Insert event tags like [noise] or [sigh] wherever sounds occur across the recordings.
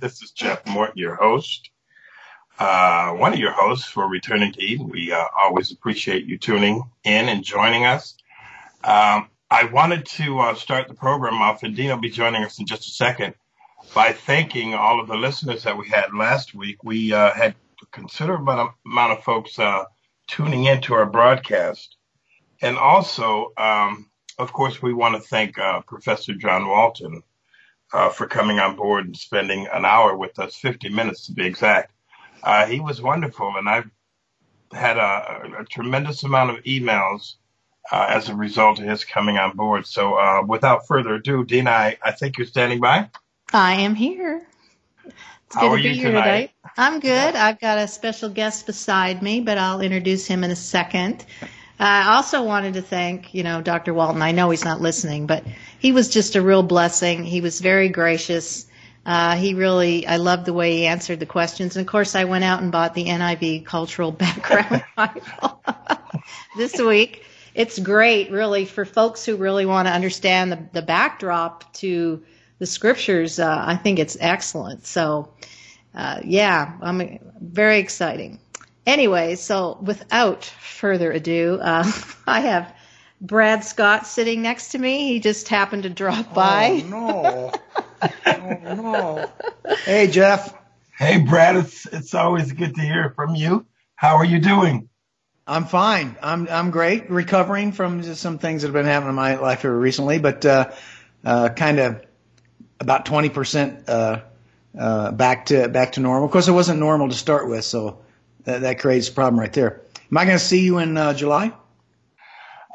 This is Jeff Morton, your host, uh, one of your hosts for Returning to Eden. We uh, always appreciate you tuning in and joining us. Um, I wanted to uh, start the program off, and Dinah will be joining us in just a second, by thanking all of the listeners that we had last week. We uh, had a considerable amount of folks uh, tuning into our broadcast. And also, um, of course, we want to thank uh, Professor John Walton uh, for coming on board and spending an hour with us, 50 minutes to be exact. Uh, he was wonderful, and I've had a, a tremendous amount of emails uh, as a result of his coming on board. So, uh, without further ado, Dinah, I, I think you're standing by. I am here. It's How good are to be you here tonight? tonight. I'm good. I've got a special guest beside me, but I'll introduce him in a second. I also wanted to thank, you know, Dr. Walton. I know he's not listening, but he was just a real blessing. He was very gracious. Uh, he really, I loved the way he answered the questions. And of course, I went out and bought the NIV Cultural [laughs] Background Bible [laughs] this week. It's great, really, for folks who really want to understand the, the backdrop to the scriptures. Uh, I think it's excellent. So, uh, yeah, I'm very exciting. Anyway, so without further ado, uh, [laughs] I have Brad Scott sitting next to me. He just happened to drop by. Oh, no. [laughs] oh, no. Hey, Jeff. Hey, Brad, it's, it's always good to hear from you. How are you doing? I'm fine. I'm I'm great. Recovering from just some things that have been happening in my life here recently, but uh, uh, kind of about 20 percent uh, uh, back to back to normal. Of course, it wasn't normal to start with, so that, that creates a problem right there. Am I going to see you in uh, July?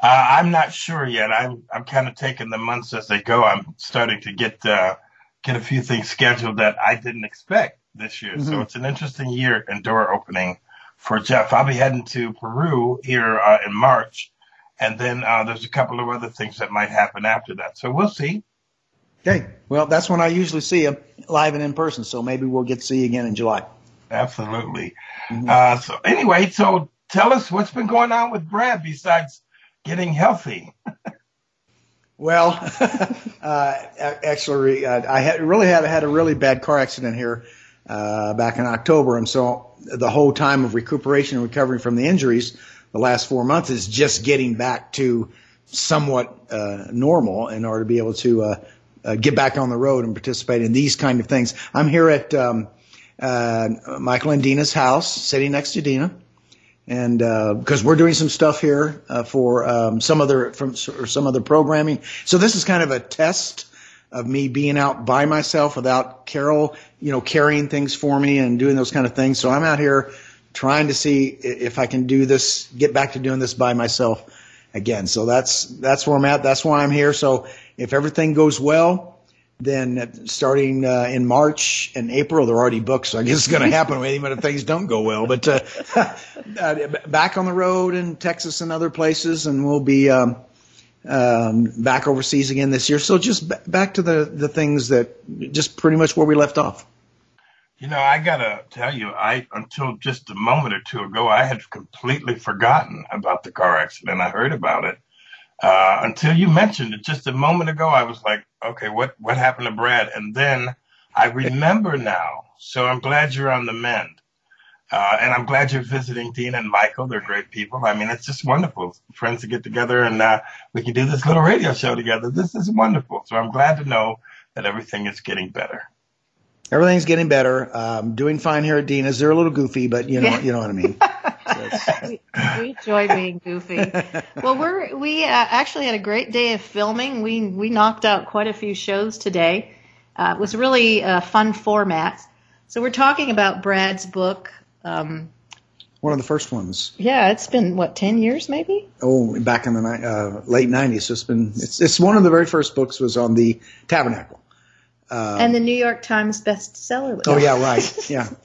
Uh, I'm not sure yet. I'm I'm kind of taking the months as they go. I'm starting to get uh, get a few things scheduled that I didn't expect this year. So Mhm. it's an interesting year and door opening for Jeff. I'll be heading to Peru here uh, in March, and then uh, there's a couple of other things that might happen after that. So we'll see. Okay. Well, that's when I usually see you live and in person. So maybe we'll get to see you again in July. Absolutely. Mhm. Uh, so anyway, so tell us what's been going on with Brad besides getting healthy. [laughs] Well, [laughs] uh, actually, uh, I had really had had a really bad car accident here uh, back in October, and so the whole time of recuperation and recovering from the injuries, the last four months is just getting back to somewhat uh, normal in order to be able to uh, uh, get back on the road and participate in these kind of things. I'm here at um, uh, Michael and Dinah's house, sitting next to Dinah and because we're doing some stuff here uh, for um, some other from or some other programming. So this is kind of a test of me being out by myself without Carol, you know, carrying things for me and doing those kind of things. So I'm out here trying to see if I can do this, get back to doing this by myself again. So that's that's where I'm at. That's why I'm here. So if everything goes well. Then starting uh, in March and April, they're already booked, so I guess it's going to happen even if things don't go well. But uh, [laughs] uh, back on the road in Texas and other places, and we'll be um, um, back overseas again this year. So just b- back to the the things that just pretty much where we left off. You know, I gotta tell you, I until just a moment or two ago, I had completely forgotten about the car accident. I heard about it uh, until you mentioned it just a moment ago. I was like, okay, what what happened to Brad? And then I remember now. So I'm glad you're on the mend, uh, and I'm glad you're visiting Dinah and Michael. They're great people. I mean, it's just wonderful, friends to get together, and uh, we can do this little radio show together. This is wonderful. So I'm glad to know that everything is getting better. Everything's getting better. Um, doing fine here at Dinah's. They're a little goofy, but you know Yeah. you know what I mean. [laughs] [laughs] We, we enjoy being goofy. Well, we're we uh, actually had a great day of filming. We we knocked out quite a few shows today. Uh, it was really a fun format. So we're talking about Brad's book. Um, One of the first ones. yeah, it's been what ten years maybe. Oh, back in the ni- uh, late '90s. So it's been it's it's one of the very first books was on the tabernacle. Uh, and the New York Times bestseller list. oh yeah, right. Yeah. [laughs]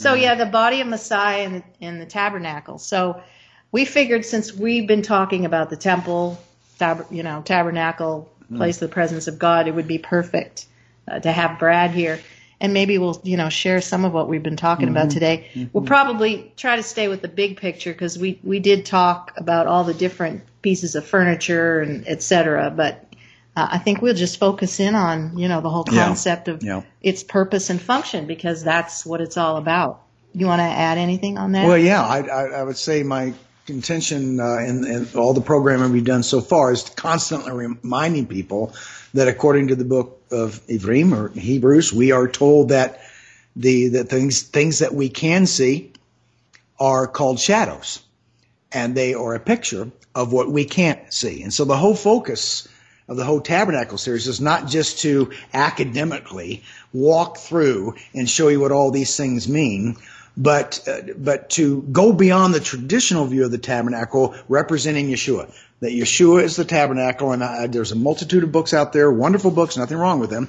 So yeah, the body of Messiah and the, and the tabernacle. So we figured since we've been talking about the temple, tab, you know, tabernacle, mm. place of the presence of God, it would be perfect uh, to have Brad here. And maybe we'll, you know, share some of what we've been talking about mm-hmm. today. Mm-hmm. We'll probably try to stay with the big picture because we, we did talk about all the different pieces of furniture and et cetera. But uh, I think we'll just focus in on, you know, the whole Yeah. concept of Yeah. its purpose and function because that's what it's all about. You want to add anything on that? Well, yeah, I, I, I would say my contention uh, in, in all the programming we've done so far is constantly reminding people that according to the book of Ivrim or Hebrews, we are told that the, the things things that we can see are called shadows, and they are a picture of what we can't see. And so the whole focus of the whole tabernacle series is not just to academically walk through and show you what all these things mean, but uh, but to go beyond the traditional view of the tabernacle representing Yeshua. That Yeshua is the tabernacle, and uh, there's a multitude of books out there, wonderful books, nothing wrong with them.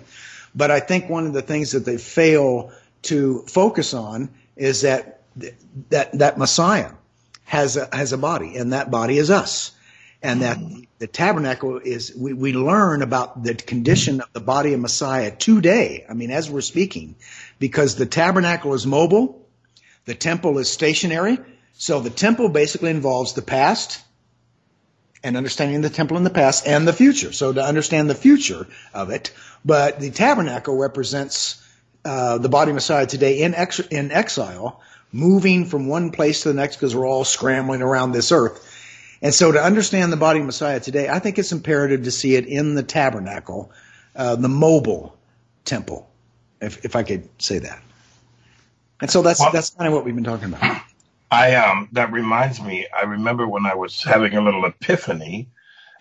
But I think one of the things that they fail to focus on is that that that Messiah has a, has a body, and that body is us, and that the tabernacle is we, we learn about the condition of the body of Messiah today. I mean, as we're speaking, because the tabernacle is mobile, the temple is stationary. So the temple basically involves the past and understanding the temple in the past and the future. So to understand the future of it, but the tabernacle represents uh, the body of Messiah today in ex- in exile, moving from one place to the next because we're all scrambling around this earth. And so to understand the body of Messiah today, I think it's imperative to see it in the tabernacle, uh, the mobile temple, if, if I could say that. And so that's Well- that's kind of what we've been talking about. I um that reminds me, I remember when I was having a little epiphany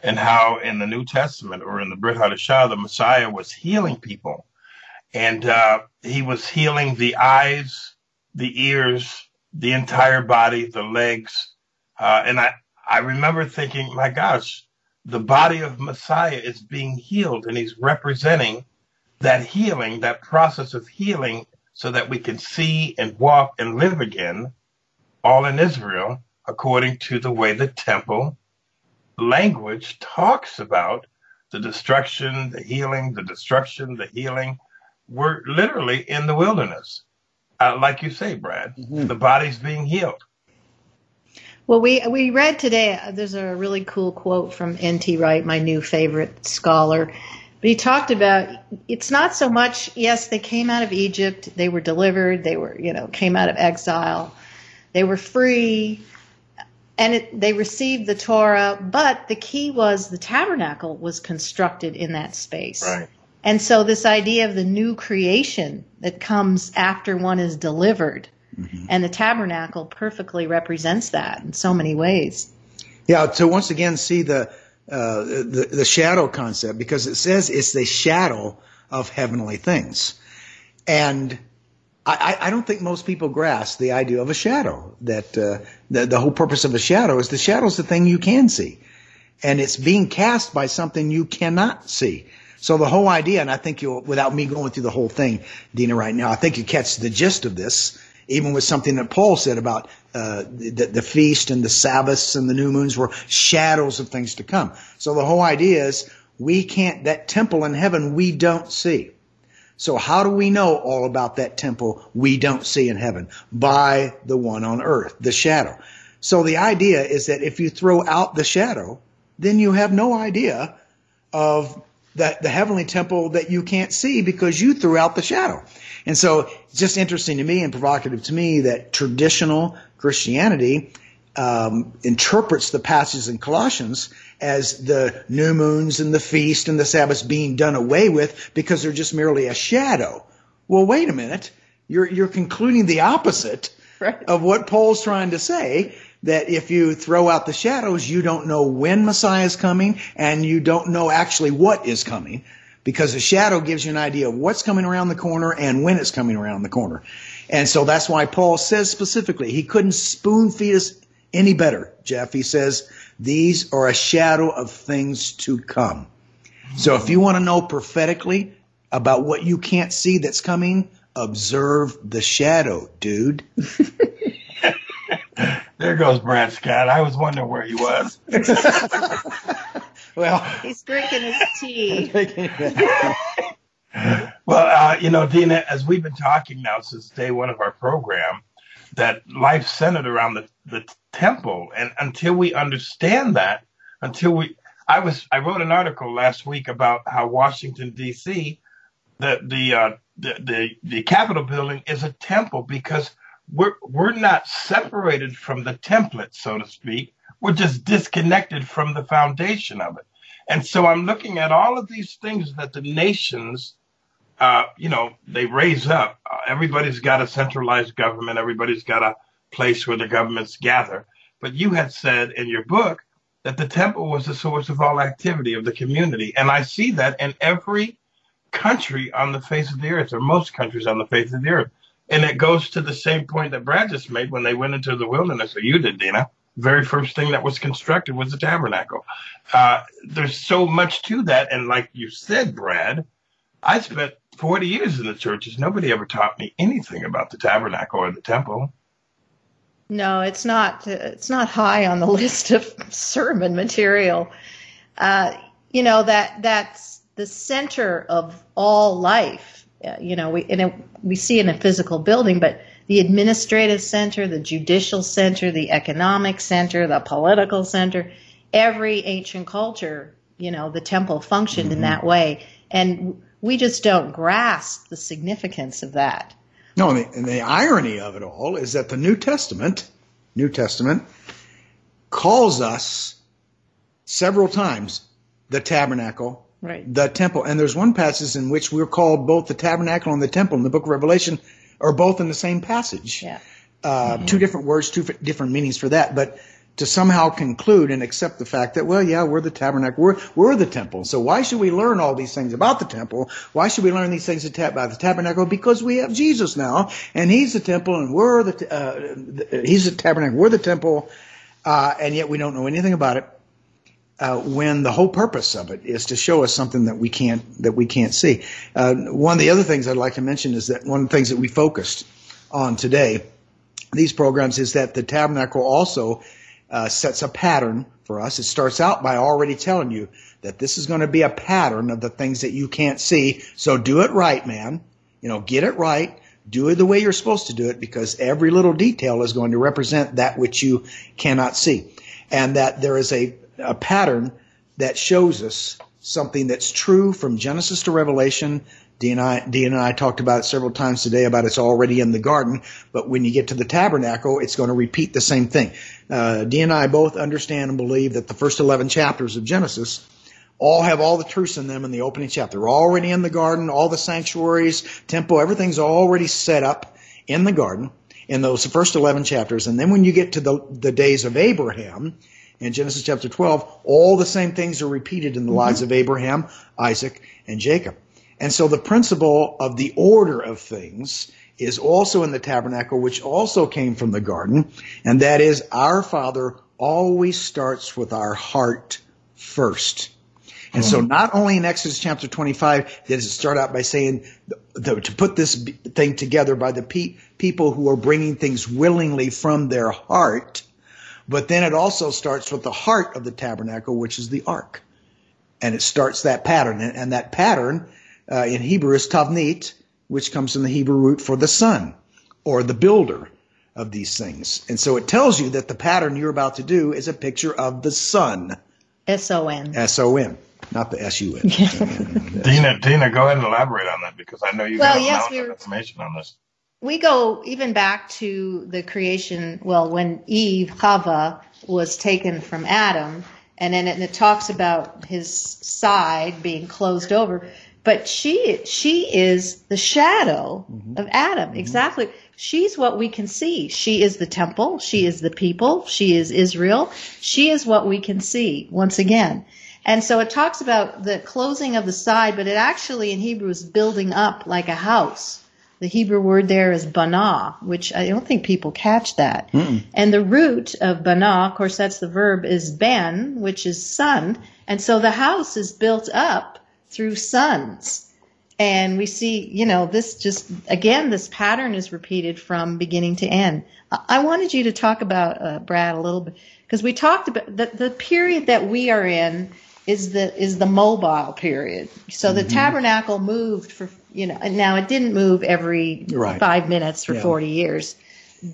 and how in the New Testament or in the Brit Hadashah, the Messiah was healing people. And uh, he was healing the eyes, the ears, the entire body, the legs. Uh, and I, I remember thinking, my gosh, the body of Messiah is being healed and he's representing that healing, that process of healing so that we can see and walk and live again all in Israel, according to the way the temple language talks about the destruction, the healing, the destruction, the healing. We're literally in the wilderness. Uh, like you say, Brad, Mhm. the body's being healed. Well, we we read today. uh, There's a really cool quote from N.T. Wright, my new favorite scholar. But he talked about it's not so much. Yes, they came out of Egypt. They were delivered. They were, you know, came out of exile. They were free, and it, they received the Torah. But the key was the tabernacle was constructed in that space. And so this idea of the new creation that comes after one is delivered, and the tabernacle perfectly represents that in so many ways. Yeah, to once again see the, uh, the the shadow concept because it says it's the shadow of heavenly things, and I, I I don't think most people grasp the idea of a shadow. That uh, the the whole purpose of a shadow is the shadow is the thing you can see, and it's being cast by something you cannot see. So the whole idea, and I think you'll, without me going through the whole thing, Dinah, right now, I think you catch the gist of this, even with something that Paul said about uh, the, the feast and the Sabbaths and the new moons were shadows of things to come. So the whole idea is we can't, that temple in heaven we don't see. So how do we know all about that temple we don't see in heaven? By the one on earth, the shadow. So the idea is that if you throw out the shadow, then you have no idea of that the heavenly temple that you can't see because you threw out the shadow. And so it's just interesting to me and provocative to me that traditional Christianity um, interprets the passages in Colossians as the new moons and the feast and the Sabbaths being done away with because they're just merely a shadow. Well, wait a minute. You're, you're concluding the opposite Right. of what Paul's trying to say. That if you throw out the shadows, you don't know when Messiah is coming and you don't know actually what is coming because the shadow gives you an idea of what's coming around the corner and when it's coming around the corner. And so that's why Paul says specifically, he couldn't spoon feed us any better, Jeff. He says, these are a shadow of things to come. So if you want to know prophetically about what you can't see that's coming, observe the shadow, dude. [laughs] There goes Brad Scott. I was wondering where he was. [laughs] Well, [laughs] He's drinking his tea. Well, uh, you know, Dinah, as we've been talking now since day one of our program, that life centered around the, the temple. And until we understand that, until we, I was I wrote an article last week about how Washington D.C. the the uh, the, the the Capitol building is a temple because we're we're not separated from the template, so to speak. We're just disconnected from the foundation of it. And so I'm looking at all of these things that the nations, uh, you know, they raise up. Everybody's got a centralized government. Everybody's got a place where the governments gather. But you had said in your book that the temple was the source of all activity of the community. And I see that in every country on the face of the earth, or most countries on the face of the earth. And it goes to the same point that Brad just made when they went into the wilderness, or you did, Dinah. The very first thing that was constructed was the tabernacle. Uh, there's so much to that. And like you said, Brad, I spent 40 years in the churches. Nobody ever taught me anything about the tabernacle or the temple. No, it's not. It's not high on the [laughs] list of sermon material. Uh, you know that that's the center of all life. Uh, you know, we and it, we see in a physical building, but the administrative center, the judicial center, the economic center, the political center, every ancient culture, you know, the temple functioned mm-hmm. in that way, and we just don't grasp the significance of that. No, and the, and the irony of it all is that the New Testament, New Testament, calls us several times the tabernacle, right. the temple. And there's one passage in which we're called both the tabernacle and the temple in the book of Revelation are both in the same passage. Yeah. Uh, mm-hmm. Two different words, two different meanings for that. But to somehow conclude and accept the fact that, well, yeah, we're the tabernacle, we're, we're the temple. So why should we learn all these things about the temple? Why should we learn these things about the tabernacle? Because we have Jesus now, and He's the temple, and we're the, uh, He's the tabernacle, we're the temple, uh, and yet we don't know anything about it. Uh, when the whole purpose of it is to show us something that we can't that we can't see. Uh, one of the other things I'd like to mention is that one of the things that we focused on today, these programs, is that the tabernacle also uh, sets a pattern for us. It starts out by already telling you that this is going to be a pattern of the things that you can't see. So do it right, man. You know, get it right. Do it the way you're supposed to do it because every little detail is going to represent that which you cannot see. And that there is a, a pattern that shows us something that's true from Genesis to Revelation Dinah and, I, and I talked about it several times today about it's already in the garden, but when you get to the tabernacle, it's going to repeat the same thing. Uh, Dean and I both understand and believe that the first 11 chapters of Genesis all have all the truths in them in the opening chapter. They're already in the garden, all the sanctuaries, temple, everything's already set up in the garden in those first 11 chapters. And then when you get to the, the days of Abraham, in Genesis chapter 12, all the same things are repeated in the mm-hmm. lives of Abraham, Isaac, and Jacob. And so the principle of the order of things is also in the tabernacle, which also came from the garden. And that is our Father always starts with our heart first. And so not only in Exodus chapter 25 does it start out by saying to put this thing together by the pe- people who are bringing things willingly from their heart, but then it also starts with the heart of the tabernacle, which is the ark. And it starts that pattern. And, and that pattern uh, in Hebrew is tavnit, which comes from the Hebrew root for the son or the builder of these things. And so it tells you that the pattern you're about to do is a picture of the sun. S-O-N. S-O-N, not the S-U-N. [laughs] Dinah, Dinah, go ahead and elaborate on that because I know you well, got a yes, we information on this. We go even back to the creation, well, when Eve, Chava, was taken from Adam, and then it, it talks about his side being closed over but she she is the shadow mm-hmm. of Adam. Mm-hmm. Exactly. She's what we can see. She is the temple. She is the people. She is Israel. She is what we can see once again. And so it talks about the closing of the side, but it actually in Hebrew is building up like a house. The Hebrew word there is bana, which I don't think people catch that. Mm-mm. And the root of bana, of course, that's the verb, is ben, which is son. And so the house is built up through sons. And we see, you know, this just, again, this pattern is repeated from beginning to end. I wanted you to talk about, uh, Brad, a little bit, because we talked about the, the period that we are in is the, is the mobile period. So the mm-hmm. tabernacle moved for, you know, and now it didn't move every right. five minutes for yeah. 40 years,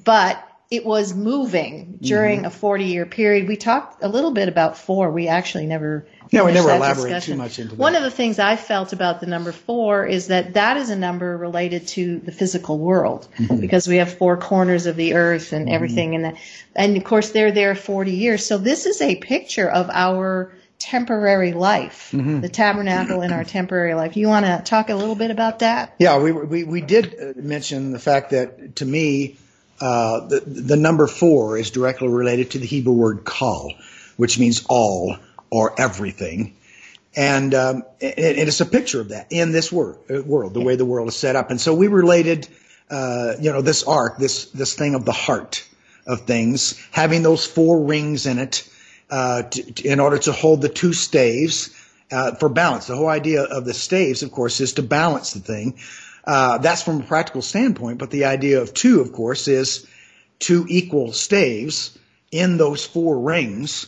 but it was moving during Mm-hmm. a 40 year period. We talked a little bit about four. We actually never. Yeah, we never that elaborate discussion. too much into One of the things I felt about the number four is that that is a number related to the physical world Mm-hmm. because we have four corners of the earth and everything in that. And of course, they're there 40 years. So this is a picture of our temporary life, Mm-hmm. the tabernacle in our temporary life. You want to talk a little bit about that? Yeah, we, we, we did uh, mention the fact that to me, uh, the, the number four is directly related to the Hebrew word kal, which means all or everything. And um, it, it is a picture of that in this wor- uh, world, the way the world is set up. And so we related, uh, you know, this ark, this this thing of the heart of things, having those four rings in it, uh, to, in order to hold the two staves uh, for balance. The whole idea of the staves, of course, is to balance the thing. Uh, that's from a practical standpoint, but the idea of two, of course, is two equal staves in those four rings,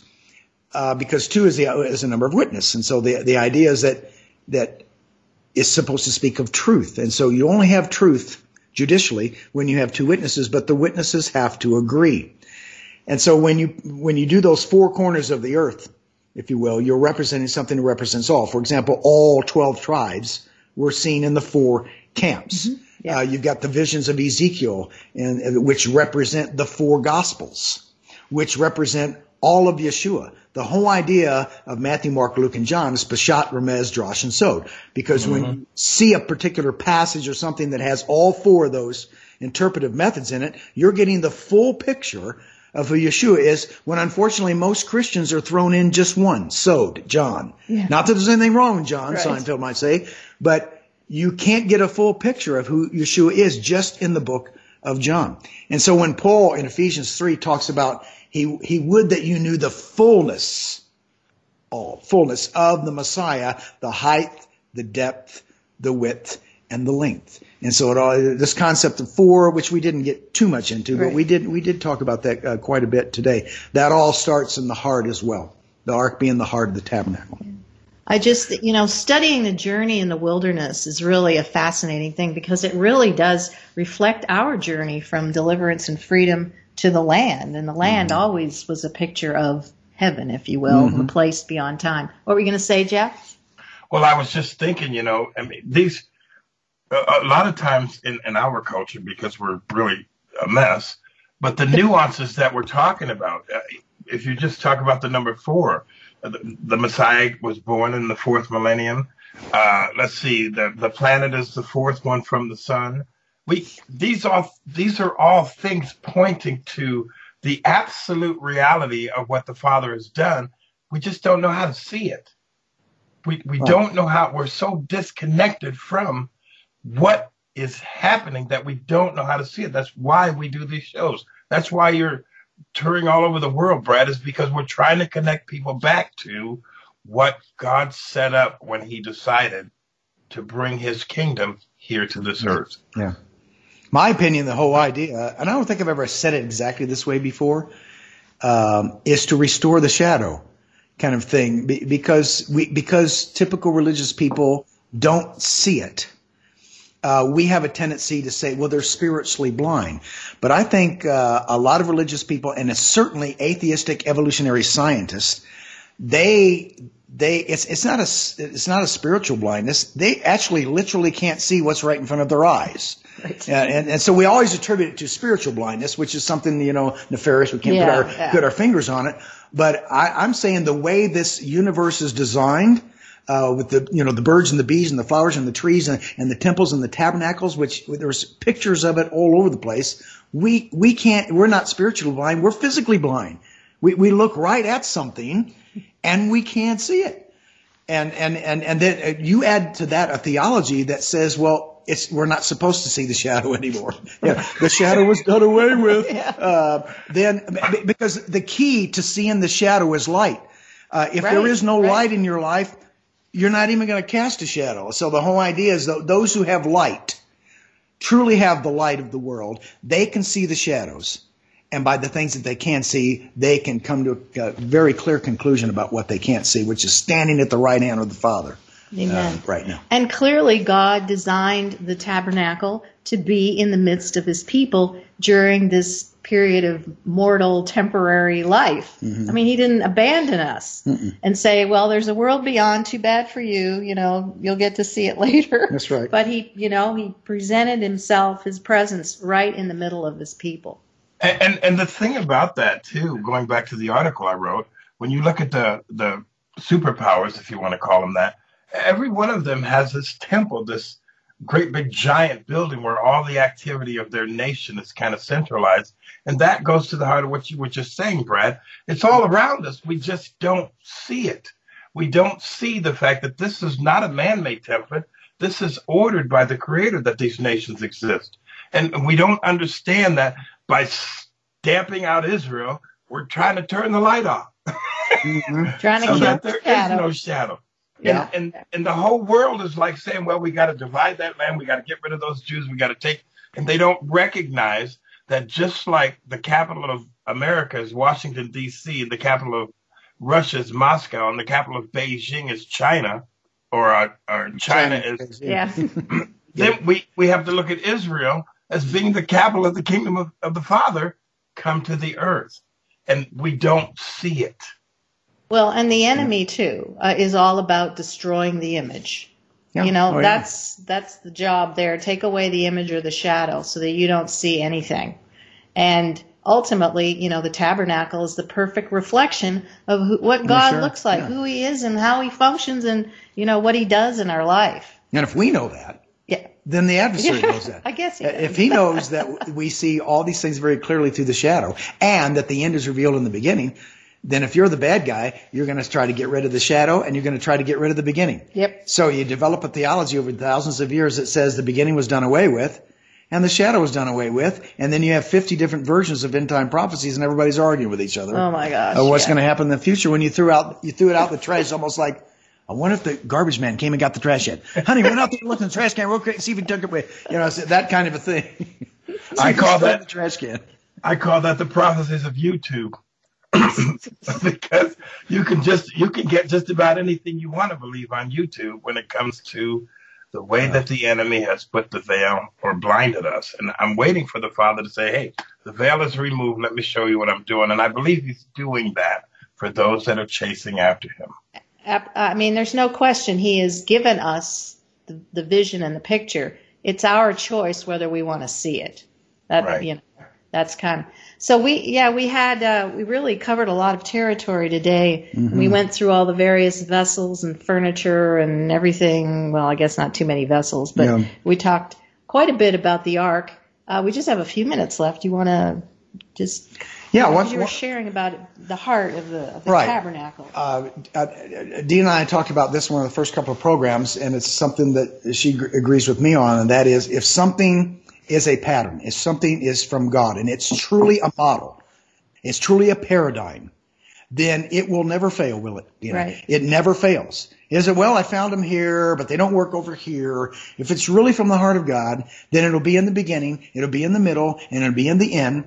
uh, because two is the is a number of witness, and so the the idea is that that is supposed to speak of truth, and so you only have truth judicially when you have two witnesses, but the witnesses have to agree. And so when you when you do those four corners of the earth, if you will, you're representing something that represents all. For example, all twelve tribes were seen in the four camps. Mm-hmm. Yeah. Uh, you've got the visions of Ezekiel, and, and which represent the four gospels, which represent all of Yeshua. The whole idea of Matthew, Mark, Luke, and John is Peshat, Remez, Drosh, and Sod. Because when mm-hmm. you see a particular passage or something that has all four of those interpretive methods in it, you're getting the full picture of who Yeshua is when unfortunately most Christians are thrown in just one, Sod, John. Yeah. Not that there's anything wrong with John, Right. Seinfeld might say, but you can't get a full picture of who Yeshua is just in the book of John. And so when Paul in Ephesians 3 talks about he, he would that you knew the fullness, all fullness of the Messiah, the height, the depth, the width, and the length. And so it all, this concept of four, which we didn't get too much into, but we did, we did talk about that uh, quite a bit today. That all starts in the heart as well. The ark being the heart of the tabernacle. I just, you know, studying the journey in the wilderness is really a fascinating thing because it really does reflect our journey from deliverance and freedom to the land. And the land always was a picture of heaven, if you will, the place beyond time. What were you going to say, Jeff? Well, I was just thinking, you know, I mean, these, a, lot of times in, in our culture, because we're really a mess, but the nuances that we're talking about, uh, if you just talk about the number four, uh, the, the Messiah was born in the fourth millennium. Uh, let's see, the, the planet is the fourth one from the sun. We, these all, these are all things pointing to the absolute reality of what the Father has done. We just don't know how to see it we we Right. don't know how we're so disconnected from what is happening that we don't know how to see it. That's why we do these shows. That's why you're touring all over the world, Brad, is because we're trying to connect people back to what God set up when he decided to bring his kingdom here to this earth. Yeah. My opinion, the whole idea, and I don't think I've ever said it exactly this way before, um, is to restore the shadow kind of thing because we, because typical religious people don't see it. Uh, we have a tendency to say, well, they're spiritually blind. But I think uh, a lot of religious people, and certainly atheistic evolutionary scientists, they they it's it's not a it's not a spiritual blindness. They actually literally can't see what's right in front of their eyes. Right. And, and, and so we always attribute it to spiritual blindness, which is something, you know, nefarious. We can't Yeah, put our, yeah. put our fingers on it. But I, I'm saying the way this universe is designed, uh, with the, you know, the birds and the bees and the flowers and the trees and, and the temples and the tabernacles, which there's pictures of it all over the place. We, we can't, we're not spiritually blind. We're physically blind. We, we look right at something and we can't see it. And, and, and, and then uh, you add to that a theology that says, well, it's, we're not supposed to see the shadow [laughs] anymore. Yeah, the shadow was done away with. [laughs] Uh, then, because the key to seeing the shadow is light. Uh, if there Right, is no right. light in your life, you're not even going to cast a shadow. So the whole idea is that those who have light, truly have the light of the world, they can see the shadows. And by the things that they can't see, they can come to a very clear conclusion about what they can't see, which is standing at the right hand of the Father Amen. uh, right now. And clearly, God designed the tabernacle to be in the midst of his people during this period of mortal temporary life. Mm-hmm. I mean, he didn't abandon us and say, well, there's a world beyond, too bad for you, you know, you'll get to see it [laughs] later. That's right. But he, you know, he presented himself, his presence right in the middle of his people. And, and and the thing about that too, going back to the article I wrote, when you look at the the superpowers, if you want to call them that, every one of them has this temple, this great big giant building where all the activity of their nation is kind of centralized. And that goes to the heart of what you were just saying, Brad. It's all around us. We just don't see it. We don't see the fact that this is not a man-made template. This is ordered by the creator that these nations exist. And we don't understand that by stamping out Israel, we're trying to turn the light off. Mhm. [laughs] Trying to so kill that the there is shadow. no shadow. Yeah. And, and and the whole world is like saying, well, we got to divide that land, we got to get rid of those Jews, we got to take, and they don't recognize that just like the capital of America is Washington D.C., the capital of Russia is Moscow, and the capital of Beijing is China, or uh, or China is. Yeah. [laughs] Then we we have to look at Israel as being the capital of the kingdom of, of the Father come to the earth, and we don't see it. Well, and the enemy too uh, is all about destroying the image. Yeah. You know, Oh, yeah. that's that's the job there. Take away the image or the shadow so that you don't see anything. And ultimately, you know, the tabernacle is the perfect reflection of who, what God sure. looks like, Yeah. who He is, and how He functions, and you know what He does in our life. And if we know that, Yeah, then the adversary knows that. [laughs] I guess he Uh. If he knows that we see all these things very clearly through the shadow and that the end is revealed in the beginning, then if you're the bad guy, you're going to try to get rid of the shadow and you're going to try to get rid of the beginning. Yep. So you develop a theology over thousands of years that says the beginning was done away with and the shadow was done away with. And then you have 50 different versions of end time prophecies and everybody's arguing with each other. Oh my gosh. of what's yeah. going to happen in the future when you threw out, you threw it out in the trash almost like, I wonder if the garbage man came and got the trash yet. Honey, went out there and looked in the trash can real quick and see if he took it away. You know, so that kind of a thing. I [laughs] call that the trash can. I call that the prophecies of YouTube. [laughs] because you can just you can get just about anything you want to believe on YouTube when it comes to the way that the enemy has put the veil or blinded us. And I'm waiting for the Father to say, Hey, the veil is removed, let me show you what I'm doing. And I believe he's doing that for those that are chasing after him. I mean, there's no question he has given us the, the vision and the picture. It's our choice whether we want to see it. That Right. you know, that's kind of. So we, yeah, we had uh, we really covered a lot of territory today. We went through all the various vessels and furniture and everything. Well, I guess not too many vessels, but Yeah. we talked quite a bit about the ark. Uh, we just have a few minutes left. You want to just Yeah, what you were sharing about the heart of the, of the Right. tabernacle. Uh, uh, Dinah and I talked about this one of the first couple of programs, and it's something that she gr- agrees with me on, and that is if something is a pattern, if something is from God, and it's truly a model, it's truly a paradigm, then it will never fail, will it? You know, Right. It never fails. Is it, well, I found them here, but they don't work over here. If it's really from the heart of God, then it'll be in the beginning, it'll be in the middle, and it'll be in the end.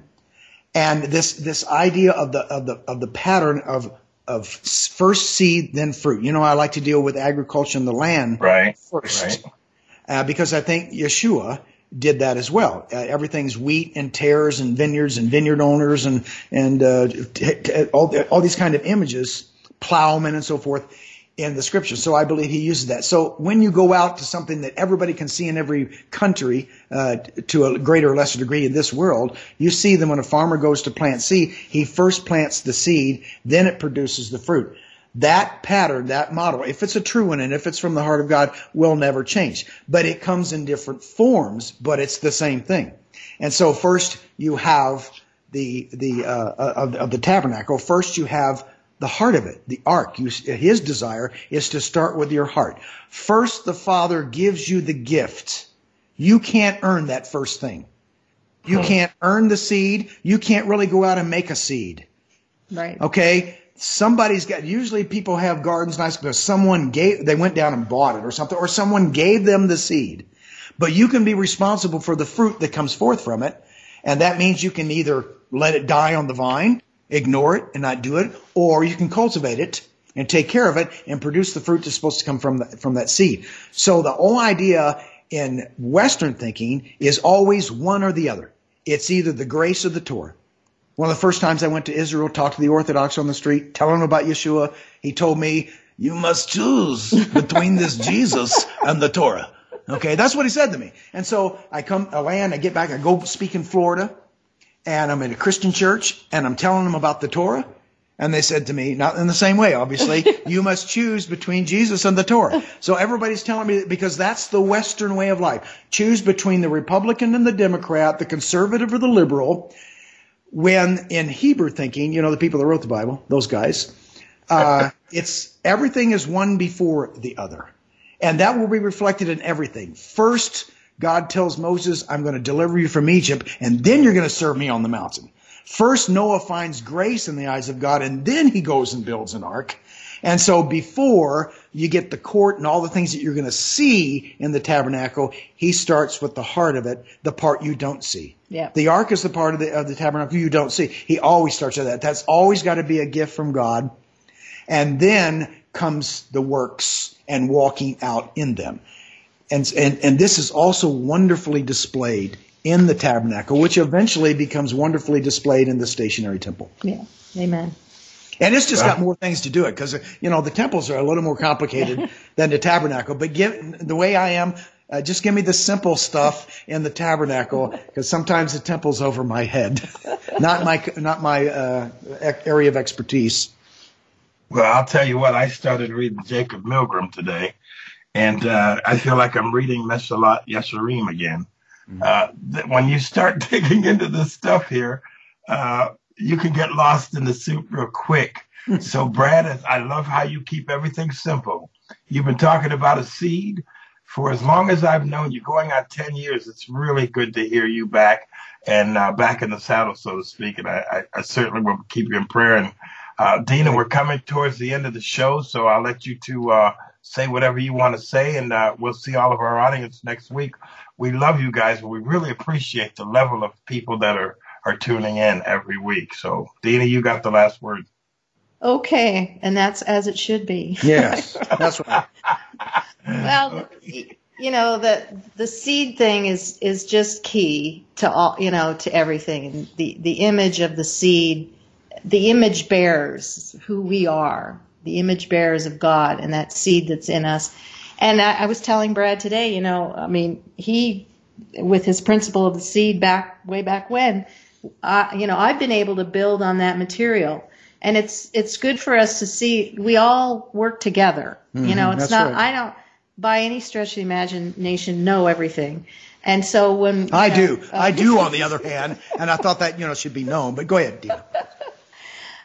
And this, this idea of the, of the, of the pattern of, of first seed, then fruit. You know, I like to deal with agriculture and the land Right. first Right. uh, because I think Yeshua did that as well. Uh, everything's wheat and tares and vineyards and vineyard owners and and uh, t- t- all all these kind of images, plowmen and so forth in the scriptures. So I believe he uses that. So when you go out to something that everybody can see in every country uh, to a greater or lesser degree in this world, you see them when a farmer goes to plant seed, he first plants the seed, then it produces the fruit. That pattern, that model, if it's a true one and if it's from the heart of God, will never change. But it comes in different forms, but it's the same thing. And so first you have the, the, uh, of, of the tabernacle. First you have the heart of it, the ark. You, his desire is to start with your heart. First the Father gives you the gift. You can't earn that first thing. You can't earn the seed. You can't really go out and make a seed. Right. Okay. Somebody's got, usually people have gardens nice because someone gave, they went down and bought it or something, or someone gave them the seed. But you can be responsible for the fruit that comes forth from it. And that means you can either let it die on the vine, ignore it and not do it, or you can cultivate it and take care of it and produce the fruit that's supposed to come from the, from that seed. So the whole idea in Western thinking is always one or the other. It's either the grace or the Torah. One of the first times I went to Israel, talked to the Orthodox on the street, telling them about Yeshua, he told me, you must choose between this Jesus and the Torah. Okay, that's what he said to me. And so I come, I land, I get back, I go speak in Florida, and I'm in a Christian church, and I'm telling them about the Torah. And they said to me, not in the same way, obviously, [laughs] you must choose between Jesus and the Torah. So everybody's telling me that because that's the Western way of life. Choose between the Republican and the Democrat, the conservative or the liberal. When in Hebrew thinking, you know, the people that wrote the Bible, those guys, uh, [laughs] it's everything is one before the other. And that will be reflected in everything. First, God tells Moses, I'm going to deliver you from Egypt, and then you're going to serve me on the mountain. First, Noah finds grace in the eyes of God, and then he goes and builds an ark. And so before you get the court and all the things that you're going to see in the tabernacle, he starts with the heart of it, the part you don't see. Yeah. The ark is the part of the, of the tabernacle you don't see. He always starts with that. That's always got to be a gift from God. And then comes the works and walking out in them. And, and, and this is also wonderfully displayed in the tabernacle, which eventually becomes wonderfully displayed in the stationary temple. Yeah. Amen. And it's just got more things to do it because, you know, the temples are a little more complicated [laughs] than the tabernacle. But give, the way I am, uh, just give me the simple stuff in the tabernacle because sometimes the temple's over my head, [laughs] not my, not my uh, area of expertise. Well, I'll tell you what, I started reading Jacob Milgrom today, and uh, I feel like I'm reading Mesillat Yesharim again. Mm-hmm. Uh, when you start [laughs] digging into this stuff here, uh, you can get lost in the soup real quick. [laughs] so, Brad, I love how you keep everything simple. You've been talking about a seed for as long as I've known you, going on 10 years. It's really good to hear you back and uh, back in the saddle, so to speak. And I, I, I certainly will keep you in prayer and uh, Dinah, we're coming towards the end of the show, so I'll let you to uh, say whatever you want to say, and uh, we'll see all of our audience next week. We love you guys, but we really appreciate the level of people that are are tuning in every week. So, Dinah, you got the last word. Okay, and that's as it should be. Yes, that's right. [laughs] well, you know the the seed thing is is just key to all you know to everything. The the image of the seed the image bears who we are, the image bearers of God and that seed that's in us. And I, I was telling Brad today, you know, I mean, he, with his principle of the seed back, way back when, uh, you know, I've been able to build on that material. And it's, it's good for us to see we all work together. Mm-hmm, you know, it's not, right. I don't, by any stretch of the imagination, know everything. And so when I do, uh, I do on the other hand, and I thought that you know should be known. But go ahead, Dinah. [laughs]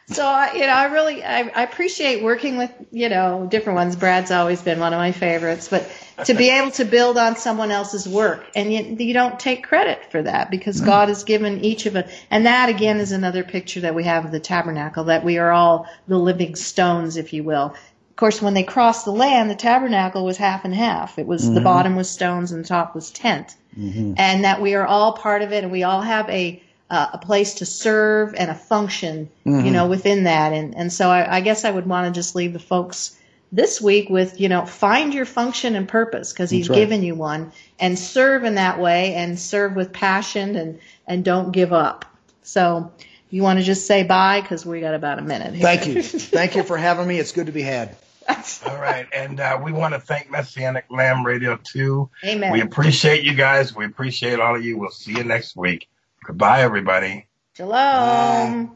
So I, you know, I really I, I appreciate working with you know different ones. Brad's always been one of my favorites, but to be able to build on someone else's work and you, you don't take credit for that because no. God has given each of us, and that again is another picture that we have of the tabernacle that we are all the living stones, if you will. Of course, when they crossed the land, the tabernacle was half and half. It was mm-hmm. the bottom was stones and the top was tent, mm-hmm. and that we are all part of it, and we all have a uh, a place to serve and a function, mm-hmm. you know, within that. And and so I, I guess I would want to just leave the folks this week with you know find your function and purpose because he's right. given you one and serve in that way and serve with passion and and don't give up. So you want to just say bye because we got about a minute. Here. Thank you, [laughs] thank you for having me. It's good to be had. All right. And uh, we want to thank Messianic Lamb Radio too. Amen. We appreciate you guys. We appreciate all of you. We'll see you next week. Goodbye, everybody. Shalom. Bye.